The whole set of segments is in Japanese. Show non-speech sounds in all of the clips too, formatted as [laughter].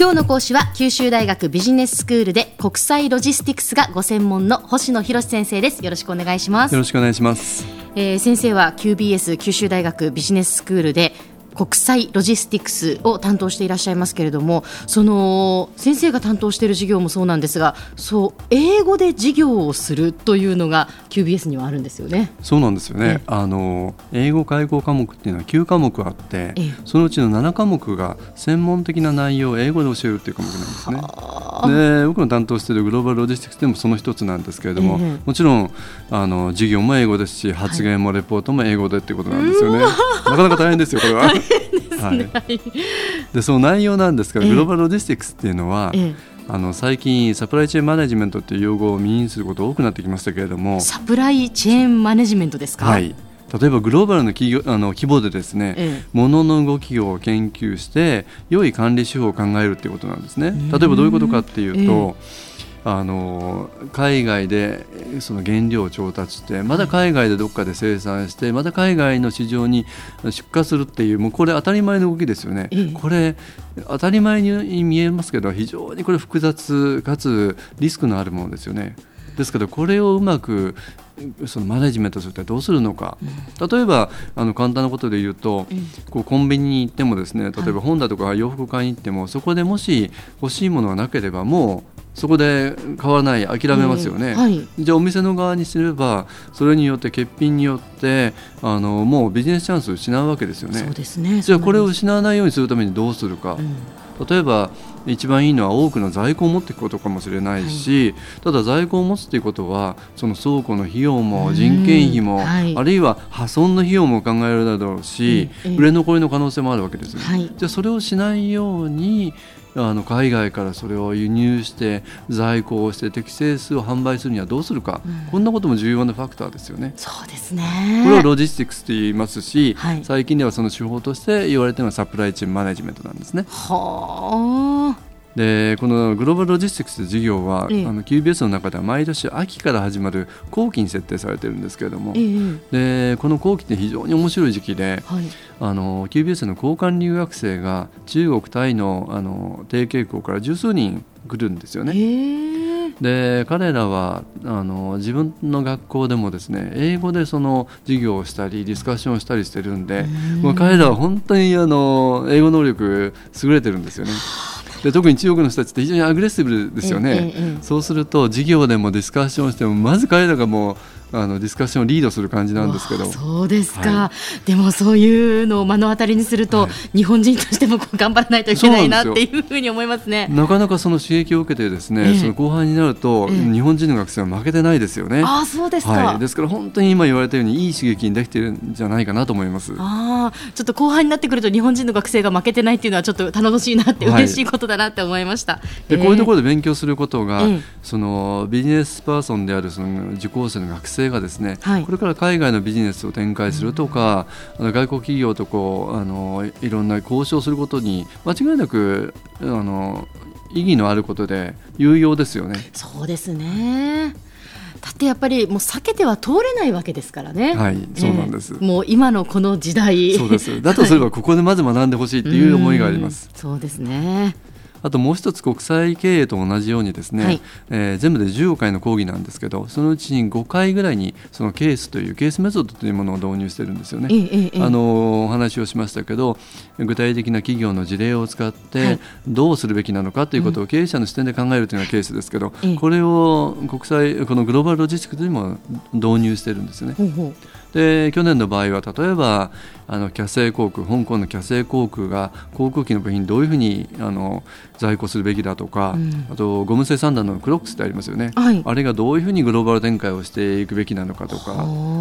今日の講師は九州大学ビジネススクールで国際ロジスティクスがご専門の星野博先生です。よろしくお願いします。よろしくお願いします、えー、先生は QBS 九州大学ビジネススクールで国際ロジスティクスを担当していらっしゃいますけれどもその先生が担当している授業もそうなんですがそう英語で授業をするというのが QBS にはあるんですよね。そうなんですよね。あの英語外交科目っていうのは9科目あって、そのうちの7科目が専門的な内容を英語で教えるっていう科目なんですね。で僕の担当しているグローバルロジスティクスでもその一つなんですけれども、もちろんあの授業も英語ですし発言もレポートも英語でっていうことなんですよね。[laughs] なかなか大変ですよこれは。はい、でその内容なんですけど、グローバルロジスティクスっていうのは、あの最近サプライチェーンマネジメントっていう用語を耳にすること多くなってきましたけれども。サプライチェーンマネジメントですか、はい、例えばグローバルの企業あの規模でですね、ええ、物の動きを研究して良い管理手法を考えるっていうことなんですね。例えばどういうことかっていうと、えあの海外でその原料を調達してまた海外でどっかで生産してまた海外の市場に出荷するっていうもうこれ当たり前の動きですよね。これ当たり前に見えますけど非常にこれ複雑かつリスクのあるものですよね。ですけどこれをうまくそのマネジメントするってどうするのか、例えばあの簡単なことで言うと、こうコンビニに行ってもですね例えば本だとか洋服買いに行ってもそこでもし欲しいものがなければもうそこで買わない諦めますよね、えーはい、じゃあお店の側にすればそれによって欠品によってあのもうビジネスチャンスを失うわけですよね。そうですねじゃあこれを失わないようにするためにどうするか、うん、例えば一番いいのは多くの在庫を持っていくことかもしれないし、はい、ただ在庫を持つということはその倉庫の費用も人件費も、はい、あるいは破損の費用も考えられるだろうし、売れ残りの可能性もあるわけです、はい、じゃあそれをしないようにあの海外からそれを輸入して在庫をして適正数を販売するにはどうするか、うん、こんなことも重要なファクターですよね。そうですね。これはロジスティクスと言いますし、はい、最近ではその手法として言われているのはサプライチェーンマネジメントなんですね。はあでこのグローバルロジスティクス事業は、ええ、あの QBS の中では毎年秋から始まる後期に設定されているんですけれども、え、でこの後期って非常に面白い時期で、はい、あの QBS の交換留学生が中国タイのあの低傾向から十数人来るんですよね。で彼らはあの自分の学校でもですね英語でその授業をしたりディスカッションをしたりしてるんで、もう彼らは本当にあの英語能力優れてるんですよね。で特に中国の人たちって非常にアグレッシブですよね、そうすると授業でもディスカッションしてもまず彼らがもうあのディスカッションをリードする感じなんですけど。そうですか、はい、でもそういうのを目の当たりにすると、はい、日本人としても頑張らないといけないなっていうふうに思いますね。なかなかその刺激を受けてですね、えー、その後半になると、えー、日本人の学生は負けてないですよね。あそうですか、はい、ですから本当に今言われたようにいい刺激にできてるんじゃないかなと思います。あちょっと後半になってくると日本人の学生が負けてないっていうのはちょっと頼もしいなって、嬉しいことだなって思いました、で、えー、こういうところで勉強することが、そのビジネスパーソンであるその受講生の学生がですね、はいこれから海外のビジネスを展開するとか、あの外国企業とこうあのいろんな交渉することに間違いなくあの意義のあることで有用ですよね。そうですねだってやっぱりもう避けては通れないわけですからね。はい、そうなんです。もう今のこの時代。そうです。だとすればここでまず学んでほしいっていう思いがあります。そうですね。あともう一つ国際経営と同じようにですね、はい、えー、全部で15回の講義なんですけどそのうちに5回ぐらいにそのケースというケースメソッドというものを導入してるんですよね。ええ、あのお話をしましたけど具体的な企業の事例を使ってどうするべきなのかということを経営者の視点で考えるというのがケースですけど、うん、これを国際このグローバルロジスティックにも導入してるんですよね。ほうほう。で去年の場合は例えばあのキャセイ航空香港のキャセイ航空が航空機の部品どういうふうにあの在庫するべきだとか、うん、あとゴム製サンダーのクロックスってありますよね、はい、あれがどういうふうにグローバル展開をしていくべきなのかとか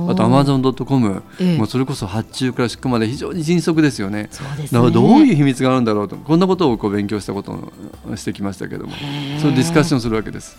あ。とアマゾンドットコム、もうそれこそ発注から出荷まで非常に迅速ですよね。ね。だからどういう秘密があるんだろうとこんなことをこう勉強したことをしてきましたけどもそのディスカッションするわけです。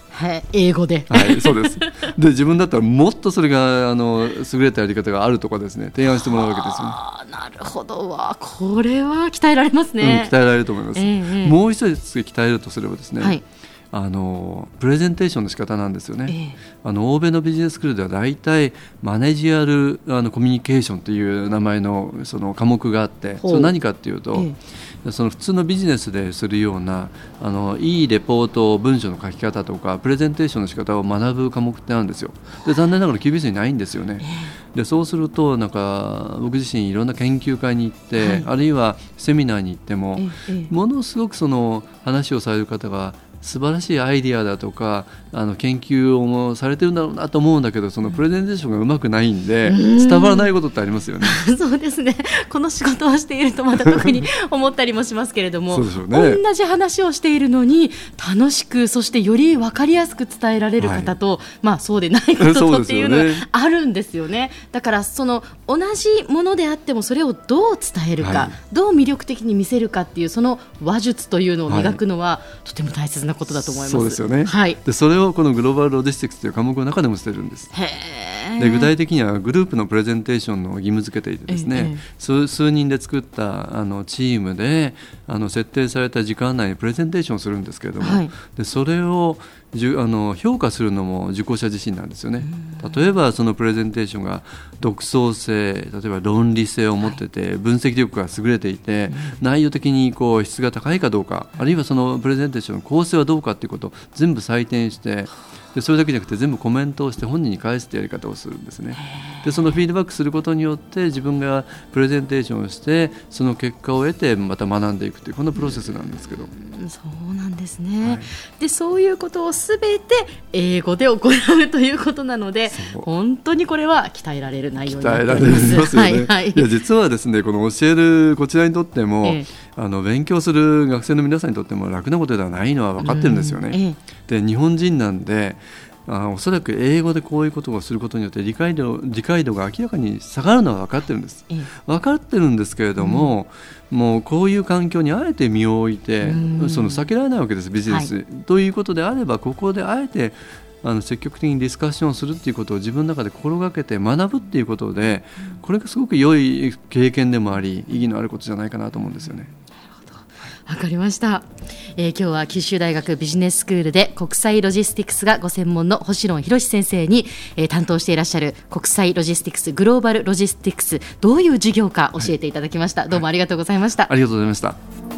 英語で、はい、そうです。で自分だったらもっとそれがあの優れたやり方があるとかですね提案してもらうわけですよ、ね、なるほど。わこれは鍛えられますね、うん、鍛えられると思います、えー、もう一つ鍛えるとすればですね、はい。あのプレゼンテーションの仕方なんですよね、えー、あの欧米のビジネススクールでは大体マネジアルあのコミュニケーションという名前のその科目があってそれ何かっていうと、えー、その普通のビジネスでするようなあのいいレポート文章の書き方とかプレゼンテーションの仕方を学ぶ科目ってあるんですよ。で残念ながら QBS にないんですよね、えー、でそうするとなんか僕自身いろんな研究会に行って、はい、あるいはセミナーに行っても、ものすごくその話をされる方が素晴らしいアイディアだとかあの研究をもされてるんだろうなと思うんだけどそのプレゼンテーションがうまくないんで、伝わらないことってありますよね。[laughs] そうですね。この仕事をしているとまた特に [laughs] 思ったりもしますけれども、ね、同じ話をしているのに楽しくそしてより分かりやすく伝えられる方と、はい、まあそうでない方とっていうのが [laughs] あるんですよね。だからその同じものであってもそれをどう伝えるか、はい、どう魅力的に見せるかっていうその話術というのを磨くのは、はい、とても大切なことだと思います。そうですよね。はい。でそれをこのグローバルロジスティクスという科目の中でもしてるんです。で具体的にはグループのプレゼンテーションの義務付けていてですね、数数人で作ったあのチームであの設定された時間内にプレゼンテーションをするんですけれども、はい、でそれをじゅあの評価するのも受講者自身なんですよね。例えばそのプレゼンテーションが独創性例えば論理性を持ってて分析力が優れていて内容的にこう質が高いかどうかあるいはそのプレゼンテーションの構成はどうかということを全部採点してでそれだけじゃなくて全部コメントをして本人に返すってやり方をするんですねでそのフィードバックすることによって自分がプレゼンテーションをしてその結果を得てまた学んでいくというこのプロセスなんですけど、そうなんですね、はい、でそういうことをすべて英語で行うということなので本当にこれは鍛えられる内容になってます。はい、はい、いや実はですねこの教えるこちらにとっても、ええ。あの勉強する学生の皆さんにとっても楽なことではないのは分かってるんですよね。で日本人なんであおそらく英語でこういうことをすることによって理解度理解度が明らかに下がるのは分かってるんです。分かってるんですけれども、うん、もうこういう環境にあえて身を置いて、その避けられないわけですビジネス、はい、ということであればここであえてあの積極的にディスカッションをするっていうことを自分の中で心がけて学ぶっていうことでこれがすごく良い経験でもあり意義のあることじゃないかなと思うんですよね。わかりました、えー、今日は九州大学ビジネススクールで国際ロジスティクスがご専門の星野博先生に、えー、担当していらっしゃる国際ロジスティクスグローバルロジスティクスどういう授業か教えていただきました、はい、どうもありがとうございました、ありがとうございました。